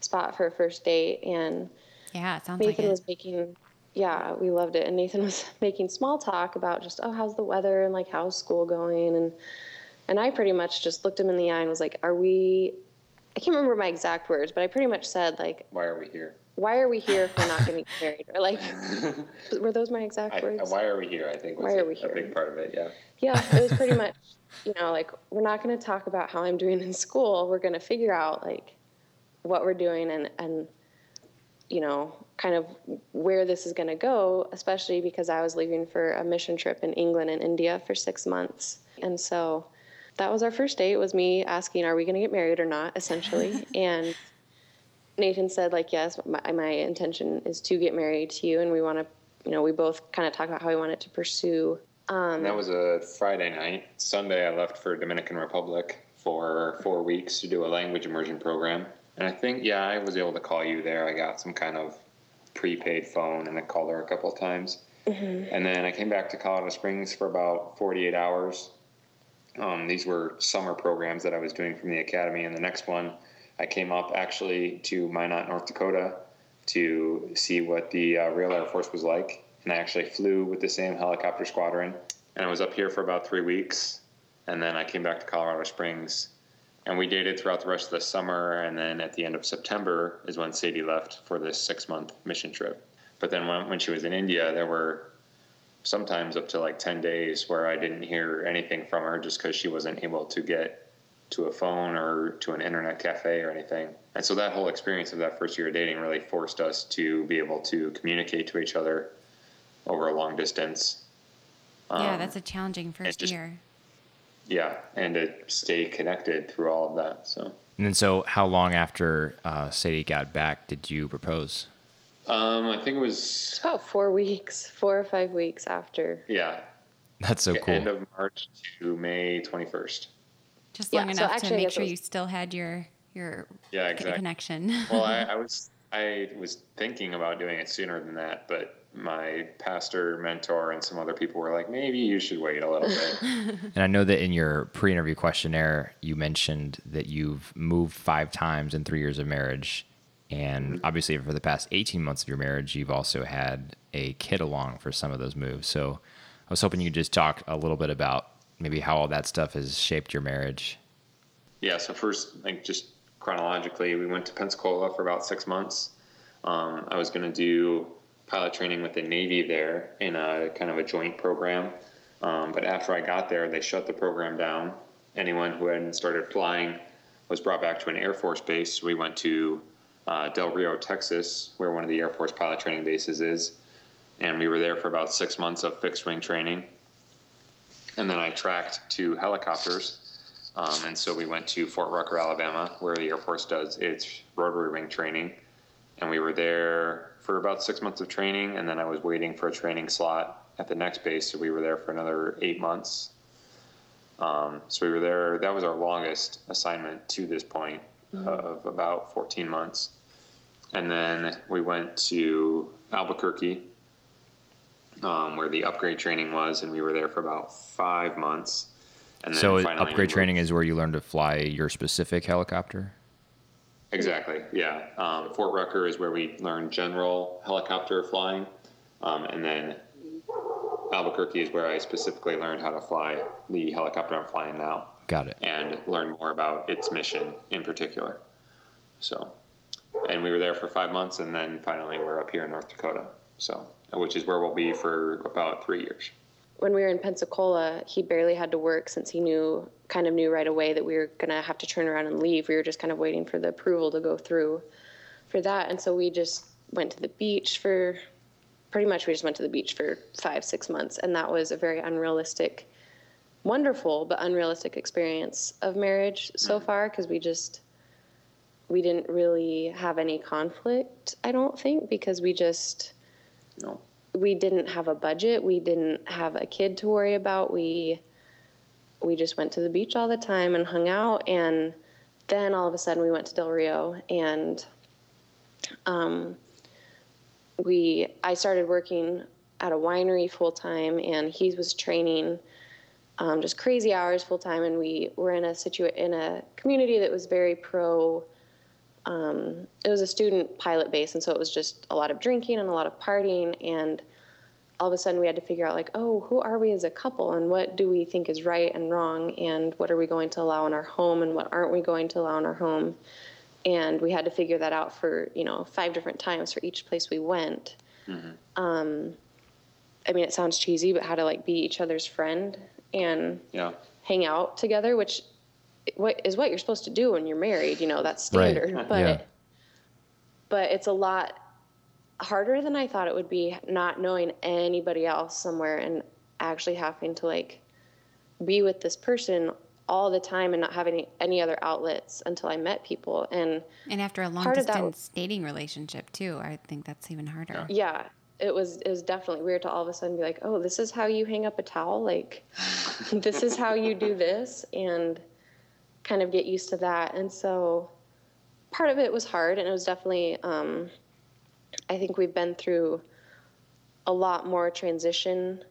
spot for a first date. And Yeah, it sounds Nathan like it. was making, yeah, we loved it. And Nathan was making small talk about just, oh, how's the weather and like how's school going, and and I pretty much just looked him in the eye and was like, are we? I can't remember my exact words, but I pretty much said like, Why are we here? Why are we here if we're not getting married? Or like, were those my exact I, words? why are we here? I think was Why are a, we a here? big part of it. Yeah. Yeah, it was pretty much, you know, like we're not going to talk about how I'm doing in school. We're going to figure out like what we're doing and and you know, kind of where this is going to go, especially because I was leaving for a mission trip in England and India for 6 months. And so that was our first date was me asking are we going to get married or not essentially. and Nathan said like yes, my, my intention is to get married to you and we want to you know, we both kind of talk about how we wanted to pursue And that was a Friday night. Sunday, I left for Dominican Republic for four weeks to do a language immersion program. And I think, yeah, I was able to call you there. I got some kind of prepaid phone and I called her a couple of times. And then I came back to Colorado Springs for about 48 hours. Um, these were summer programs that I was doing from the academy. And the next one, I came up actually to Minot, North Dakota to see what the uh, Real Air Force was like. And I actually flew with the same helicopter squadron. And I was up here for about three weeks. And then I came back to Colorado Springs. And we dated throughout the rest of the summer. And then at the end of September is when Sadie left for this six month mission trip. But then when, when she was in India, there were sometimes up to like 10 days where I didn't hear anything from her just because she wasn't able to get to a phone or to an internet cafe or anything. And so that whole experience of that first year of dating really forced us to be able to communicate to each other over a long distance. yeah, Um, that's a challenging first just- year. yeah, and to stay connected through all of that. So, and then so how long after uh, Sadie got back did you propose? um, I think it was It's about four weeks, four or five weeks after. yeah, That's so cool. end of March to May 21st. Just Yeah, long so enough actually, to make sure was- you still had your your Yeah, exactly. connection. well, I, I was I was thinking about doing it sooner than that, but my pastor, mentor, and some other people were like, maybe you should wait a little bit. And I know that in your pre interview questionnaire, you mentioned that you've moved five times in three years of marriage. And mm-hmm. obviously, for the past 18 months of your marriage, you've also had a kid along for some of those moves. So I was hoping you could just talk a little bit about maybe how all that stuff has shaped your marriage. yeah, so first, like just chronologically, we went to Pensacola for about six months. Um, I was going to do pilot training with the Navy there in a kind of a joint program. Um, but after I got there, they shut the program down. Anyone who hadn't started flying was brought back to an Air Force base. We went to uh, Del Rio, Texas, where one of the Air Force pilot training bases is. And we were there for about six months of fixed wing training. And then I tracked to helicopters. Um, and so we went to Fort Rucker, Alabama, where the Air Force does its rotary wing training. And we were there for about six months of training. And then I was waiting for a training slot at the next base. So we were there for another eight months. Um, so we were there. That was our longest assignment to this point of about 14 months. And then we went to Albuquerque, um, where the upgrade training was, and we were there for about five months. And then So, it- finally we upgrade moved- training is where you learn to fly your specific helicopter? Exactly. Yeah. Um, Fort Rucker is where we learn general helicopter flying, um, and then Albuquerque is where I specifically learned how to fly the helicopter I'm flying now, Got it. and learn more about its mission in particular. So, and we were there for five months, and then finally we're up here in North Dakota. So, which is where we'll be for about three years. when we were in Pensacola, he barely had to work since he knew, kind of knew right away that we were going to have to turn around and leave. We were just kind of waiting for the approval to go through for that. And so we just went to the beach for, pretty much we just went to the beach for five, six months. And that was a very unrealistic, wonderful, but unrealistic experience of marriage so mm-hmm. far because we just, we didn't really have any conflict, I don't think, because we just, No. we didn't have a budget. We didn't have a kid to worry about. We we just went to the beach all the time and hung out. And then all of a sudden we went to del rio and um, we i started working at a winery full time and he was training um, just crazy hours full time and we were in a situa- in a community that was very pro um, it was a student pilot base, and so it was just a lot of drinking and a lot of partying. And all of a sudden, we had to figure out, like, oh, who are we as a couple, and what do we think is right and wrong, and what are we going to allow in our home, and what aren't we going to allow in our home. And we had to figure that out for you know five different times for each place we went. Um, I mean, it sounds cheesy, but how to like be each other's friend and Yeah. hang out together, which what is what you're supposed to do when you're married. You know, that's Right. standard. But Yeah. but it's a lot harder than I thought it would be, not knowing anybody else somewhere and actually having to like be with this person all the time and not having any, any other outlets until I met people. And And after a long Part of that- distance dating relationship too, I think that's even harder. yeah, it was it was definitely weird to all of a sudden be like, oh, this is how you hang up a towel, like this is how you do this, and kind of get used to that. And so part of it was hard, and it was definitely. Um, I think we've been through a lot more transition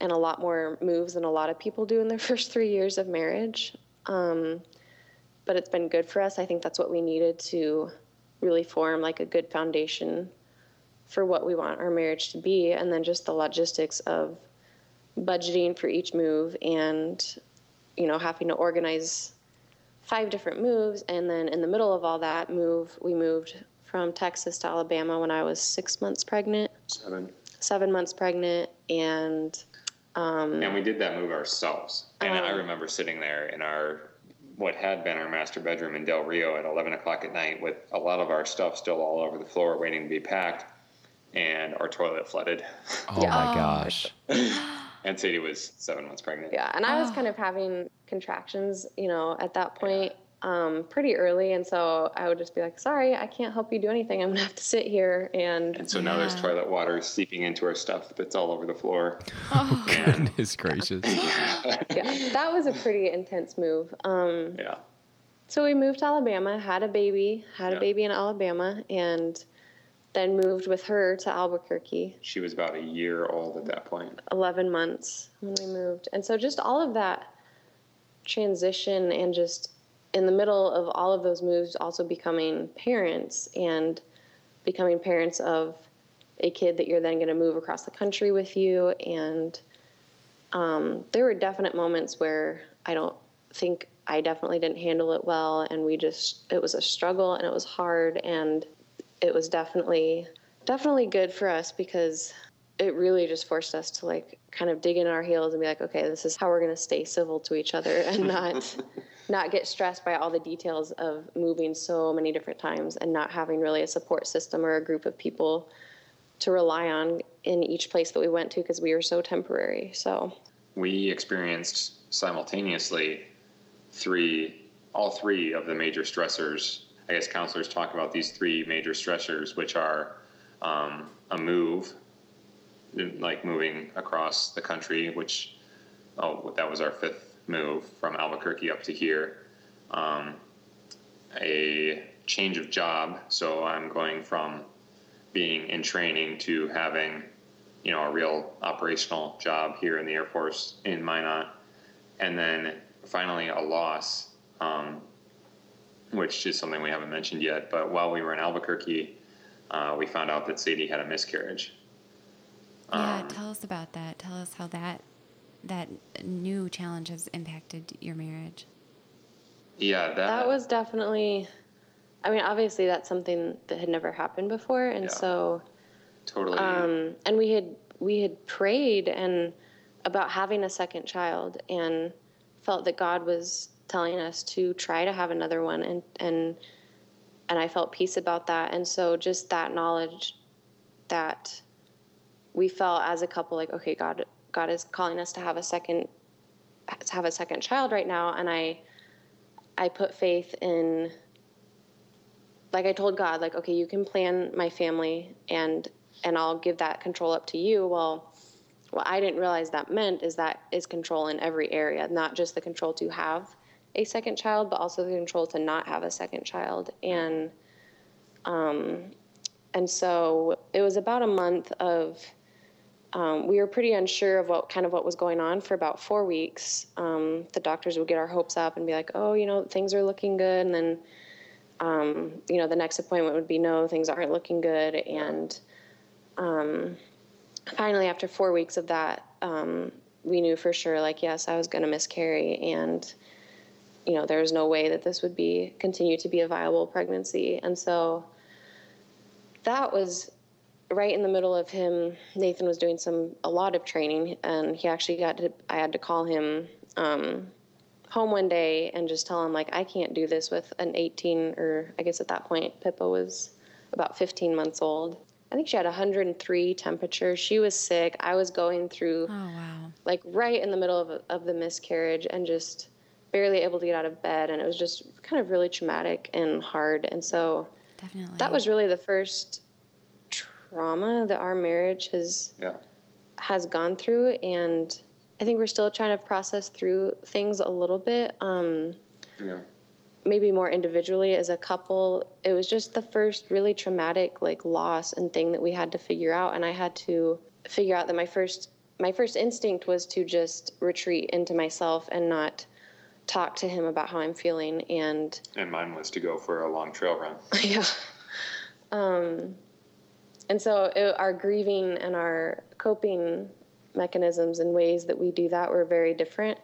and a lot more moves than a lot of people do in their first three years of marriage. Um, but it's been good for us. I think that's what we needed to really form like a good foundation for what we want our marriage to be, and then just the logistics of budgeting for each move and you know having to organize five different moves and then in the middle of all that move we moved from texas to alabama when i was six months pregnant Seven. seven months pregnant and And we did that move ourselves. And I Um, remember sitting there in our what had been our master bedroom in Del Rio at 11 o'clock at night with a lot of our stuff still all over the floor waiting to be packed, and our toilet flooded. Oh Yeah. my gosh. and Sadie was seven months pregnant. yeah and i was Oh. kind of having contractions you know at that point um, pretty early and so i would just be like sorry i can't help you do anything i'm gonna have to sit here and And so now there's toilet water seeping into our stuff that's all over the floor. Oh, Goodness gracious. yeah that was a pretty intense move um, Yeah. So we moved to Alabama, had a baby, had Yeah. a baby in Alabama, and then moved with her to Albuquerque. She was about a year old at that point. 11 months when we moved. And so just all of that transition and just in the middle of all of those moves also becoming parents and becoming parents of a kid that you're then going to move across the country with you and um, there were definite moments where i don't think i definitely didn't handle it well and we just it was a struggle and it was hard and it was definitely definitely good for us because it really just forced us to like kind of dig in our heels and be like okay this is how we're going to stay civil to each other and not not get stressed by all the details of moving so many different times and not having really a support system or a group of people to rely on in each place that we went to because we were so temporary so We experienced simultaneously three, all three of the major stressors. I guess counselors talk about these three major stressors, which are um, a move, like moving across the country, which, oh, that was our fifth move from Albuquerque up to here. Um, a change of job, so I'm going from being in training to having, you know, a real operational job here in the Air Force in Minot, and then finally a loss, um, which is something we haven't mentioned yet. But while we were in Albuquerque, uh, we found out that Sadie had a miscarriage. Yeah, Um, tell us about that. Tell us how that that new challenge has impacted your marriage. Yeah, that, that was definitely i mean obviously that's something that had never happened before and Yeah. so totally. um, and we had we had prayed and about having a second child and felt that God was telling us to try to have another one and and and I felt peace about that. And so just that knowledge that we felt as a couple like okay God God is calling us to have a second to have a second child right now. And I I put faith in like I told God, like, okay, you can plan my family and and I'll give that control up to you. Well, what I didn't realize that meant is that is control in every area, not just the control to have a second child, but also the control to not have a second child. And um, and so it was about a month of um, we were pretty unsure of what kind of what was going on for about four weeks. Um, the doctors would get our hopes up and be like, "Oh, you know, things are looking good," and then, um, you know, the next appointment would be, "No, things aren't looking good." And um, finally, after four weeks of that, um, we knew for sure, like, yes, I was going to miscarry, and you know, there was no way that this would be continue to be a viable pregnancy. And so that was right in the middle of him. Nathan was doing some a lot of training, and he actually got to. I had to call him um, home one day and just tell him like I can't do this with an 18 or I guess at that point Pippa was about 15 months old. I think she had 103 temperature. She was sick. I was going through Oh wow. like right in the middle of, of the miscarriage and just barely able to get out of bed and it was just kind of really traumatic and hard and so Definitely. that was really the first trauma that our marriage has yeah. has gone through and i think we're still trying to process through things a little bit um, Yeah. maybe more individually as a couple it was just the first really traumatic like loss and thing that we had to figure out and i had to figure out that my first my first instinct was to just retreat into myself and not talk to him about how i'm feeling and And mine was to go for a long trail run. yeah. Um, and so it, our grieving and our coping mechanisms and ways that we do that were very different.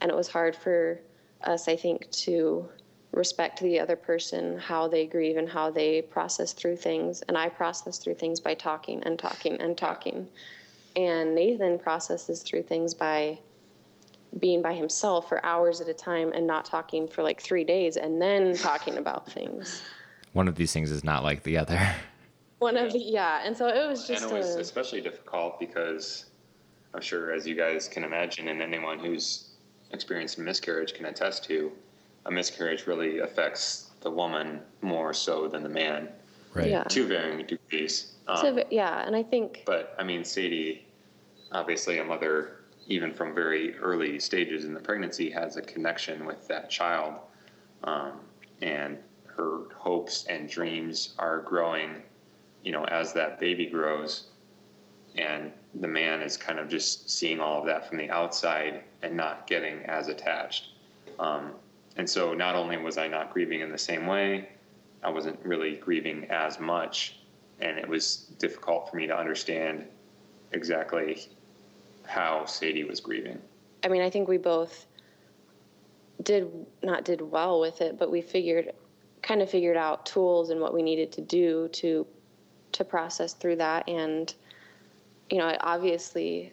And it was hard for us, I think, to respect the other person, how they grieve and how they process through things. And I process through things by talking and talking and talking. And Nathan processes through things by being by himself for hours at a time and not talking for like three days and then talking about things. One of these things is not like the other. One of the yeah, and so it was just and it was a, especially difficult because I'm sure, as you guys can imagine, and anyone who's experienced a miscarriage can attest to, a miscarriage really affects the woman more so than the man Right. Yeah. to varying degrees. Um, so, yeah, and I think but I mean, Sadie, obviously a mother, even from very early stages in the pregnancy, has a connection with that child. Um, and her hopes and dreams are growing, you know, as that baby grows. And the man is kind of just seeing all of that from the outside and not getting as attached. Um, and so not only was I not grieving in the same way, I wasn't really grieving as much. And it was difficult for me to understand exactly how Sadie was grieving. I mean, I think we both did not did well with it, but we figured kind of figured out tools and what we needed to do to to process through that and you know, obviously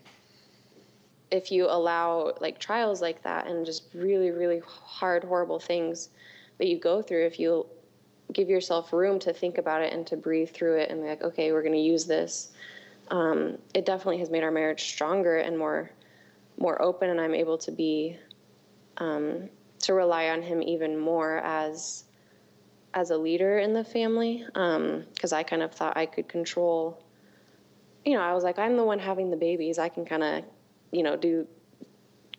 if you allow like trials like that and just really really hard horrible things that you go through if you give yourself room to think about it and to breathe through it and be like okay we're going to use this um, it definitely has made our marriage stronger and more more open and i'm able to be um, to rely on him even more as as a leader in the family because um, i kind of thought i could control you know i was like i'm the one having the babies. I can kind of you know do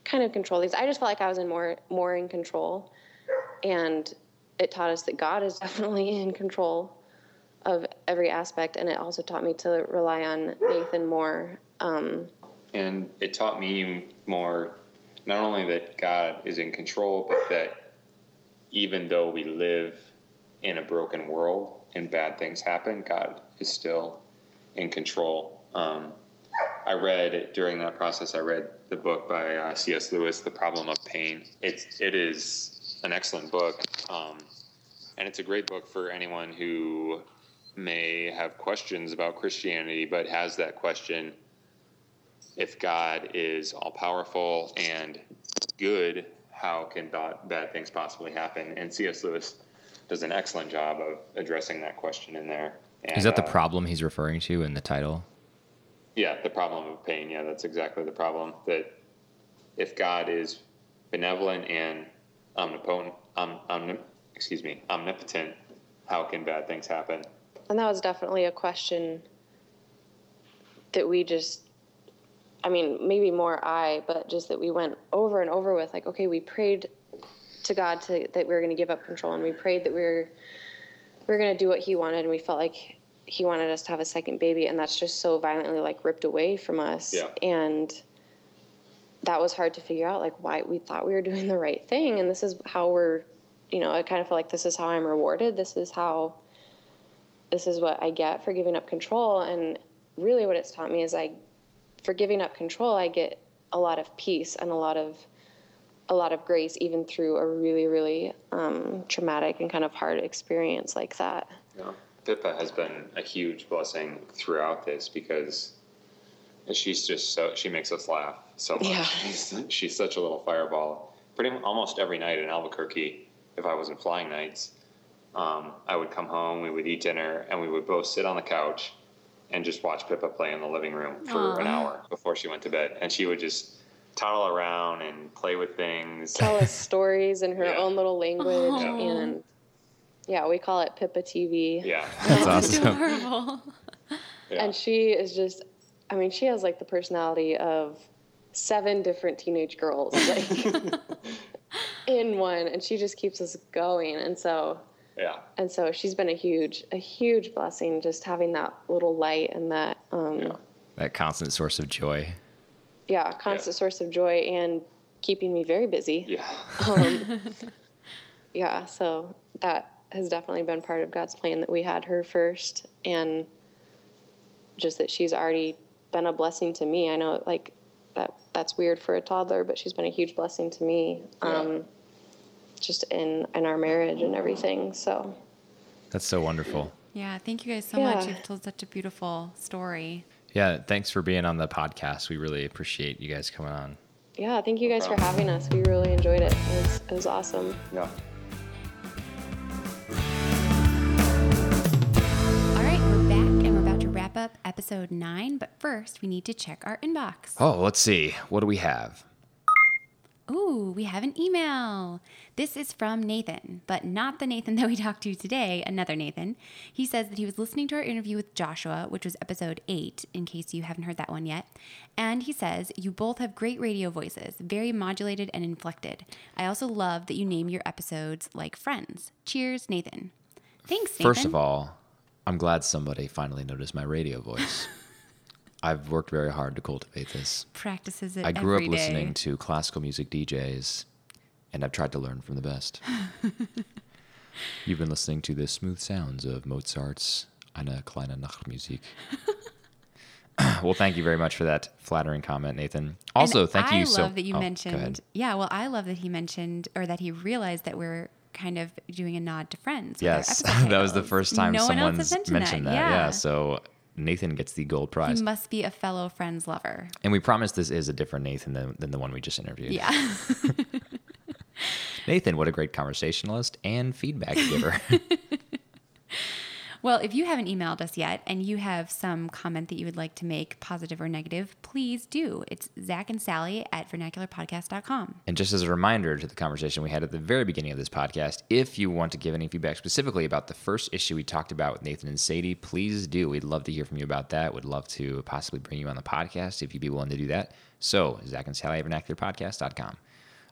kind of control these. I just felt like i was in more more in control. And it taught us that god is definitely in control of every aspect and it also taught me to rely on nathan more um, and it taught me more not only that god is in control but that even though we live in a broken world and bad things happen god is still in control um, I read during that process. I read the book by uh, C.S. Lewis, "The Problem of Pain." It's it is an excellent book, um, and it's a great book for anyone who may have questions about Christianity, but has that question: if God is all powerful and good, how can bad things possibly happen? And C.S. Lewis does an excellent job of addressing that question in there. And, is that the uh, problem he's referring to in the title? Yeah, the problem of pain. Yeah, that's exactly the problem. That if God is benevolent and omnipotent, um, omni- excuse me, omnipotent, how can bad things happen? And that was definitely a question that we just, I mean, maybe more I, but just that we went over and over with like, okay, we prayed to God to, that we were going to give up control and we prayed that we were, we were going to do what he wanted and we felt like he wanted us to have a second baby and that's just so violently like ripped away from us. Yeah. and that was hard to figure out like why we thought we were doing the right thing. And this is how we're you know i kind of feel like this is how i'm rewarded. This is how this is what i get for giving up control and really what it's taught me is i for giving up control i get a lot of peace and a lot of a lot of grace even through a really really um, traumatic and kind of hard experience like that yeah. Pippa has been a huge blessing throughout this because she's just so she makes us laugh so much. Yeah. She's, she's such a little fireball. Pretty almost every night in Albuquerque, if I wasn't flying nights, um, I would come home, we would eat dinner, and we would both sit on the couch and just watch Pippa play in the living room for Aww. an hour before she went to bed. And she would just toddle around and play with things. tell us stories in her Yeah. own little language Aw. and yeah we call it pippa tv Yeah. That's awesome. Adorable. yeah. and she is just i mean she has like the personality of seven different teenage girls like in one and she just keeps us going and so yeah. and so she's been a huge a huge blessing just having that little light and that um Yeah. That constant source of joy. yeah constant source of joy and keeping me very busy Yeah. um, yeah, so that has definitely been part of God's plan that we had her first, and just that she's already been a blessing to me. I know, like that that's weird for a toddler, but she's been a huge blessing to me, um, just in in our marriage and everything. So That's so wonderful. Yeah, thank you guys so much. You've told such a beautiful story. Yeah, thanks for being on the podcast. We really appreciate you guys coming on. yeah, thank you guys for having us. We really enjoyed it. It was, it was awesome. Yeah. All right, we're back and we're about to wrap up episode nine. But first, we need to check our inbox. Oh, let's see. What do we have? Ooh, we have an email. This is from Nathan, but not the Nathan that we talked to today, another Nathan. He says that he was listening to our interview with Joshua, which was episode eight, in case you haven't heard that one yet. And he says, You both have great radio voices, very modulated and inflected. I also love that you name your episodes like friends. Cheers, Nathan. Thanks, Nathan. First of all, I'm glad somebody finally noticed my radio voice. I've worked very hard to cultivate this. practices it. I grew up day. listening to classical music DJs, and I've tried to learn from the best. You've been listening to the smooth sounds of Mozart's Eine kleine Nachtmusik. well, thank you very much for that flattering comment, Nathan. Also, And thank you I so love that you oh, mentioned. Yeah, well, I love that he mentioned or that he realized that we're kind of doing a nod to friends. Yes, that was the first time no someone's has mentioned, that. Yeah. so Nathan gets the gold prize. he must be a fellow Friends lover. and we promise this is a different Nathan than, than the one we just interviewed. Yeah. Nathan, what a great conversationalist and feedback giver. well, if you haven't emailed us yet and you have some comment that you would like to make, positive or negative, please do. It's Zach and Sally at vernacularpodcast.com. and just as a reminder to the conversation we had at the very beginning of this podcast, if you want to give any feedback specifically about the first issue we talked about with Nathan and Sadie, please do. We'd love to hear from you about that. We'd love to possibly bring you on the podcast if you'd be willing to do that. So, Zach and Sally at vernacularpodcast.com.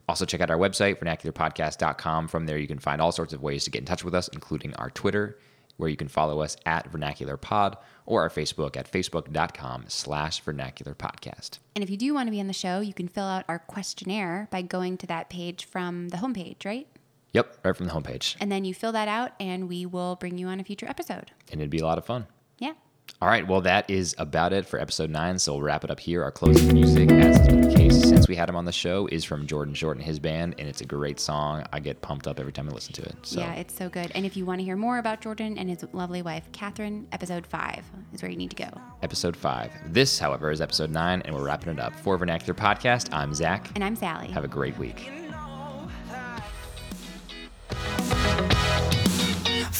Also, check out our website, vernacularpodcast.com. From there, you can find all sorts of ways to get in touch with us, including our Twitter, where you can follow us at vernacularpod, or our Facebook at facebook.com slash vernacularpodcast. And if you do want to be on the show, you can fill out our questionnaire by going to that page from the homepage, right? Yep, right from the homepage. And then you fill that out and we will bring you on a future episode. And it'd be a lot of fun. Yeah. All right, well, that is about it for episode nine. So we'll wrap it up here. Our closing music, as has been the case since we had him on the show, is from Jordan Short and his band, and it's a great song. I get pumped up every time I listen to it. So Yeah, it's so good. And if you want to hear more about Jordan and his lovely wife, Catherine, episode five is where you need to go. episode five. This, however, is episode nine, and we're wrapping it up. For Vernacular Podcast, I'm Zach. And I'm Sally. Have a great week.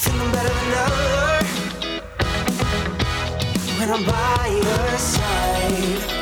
feeling better when I'm by your side.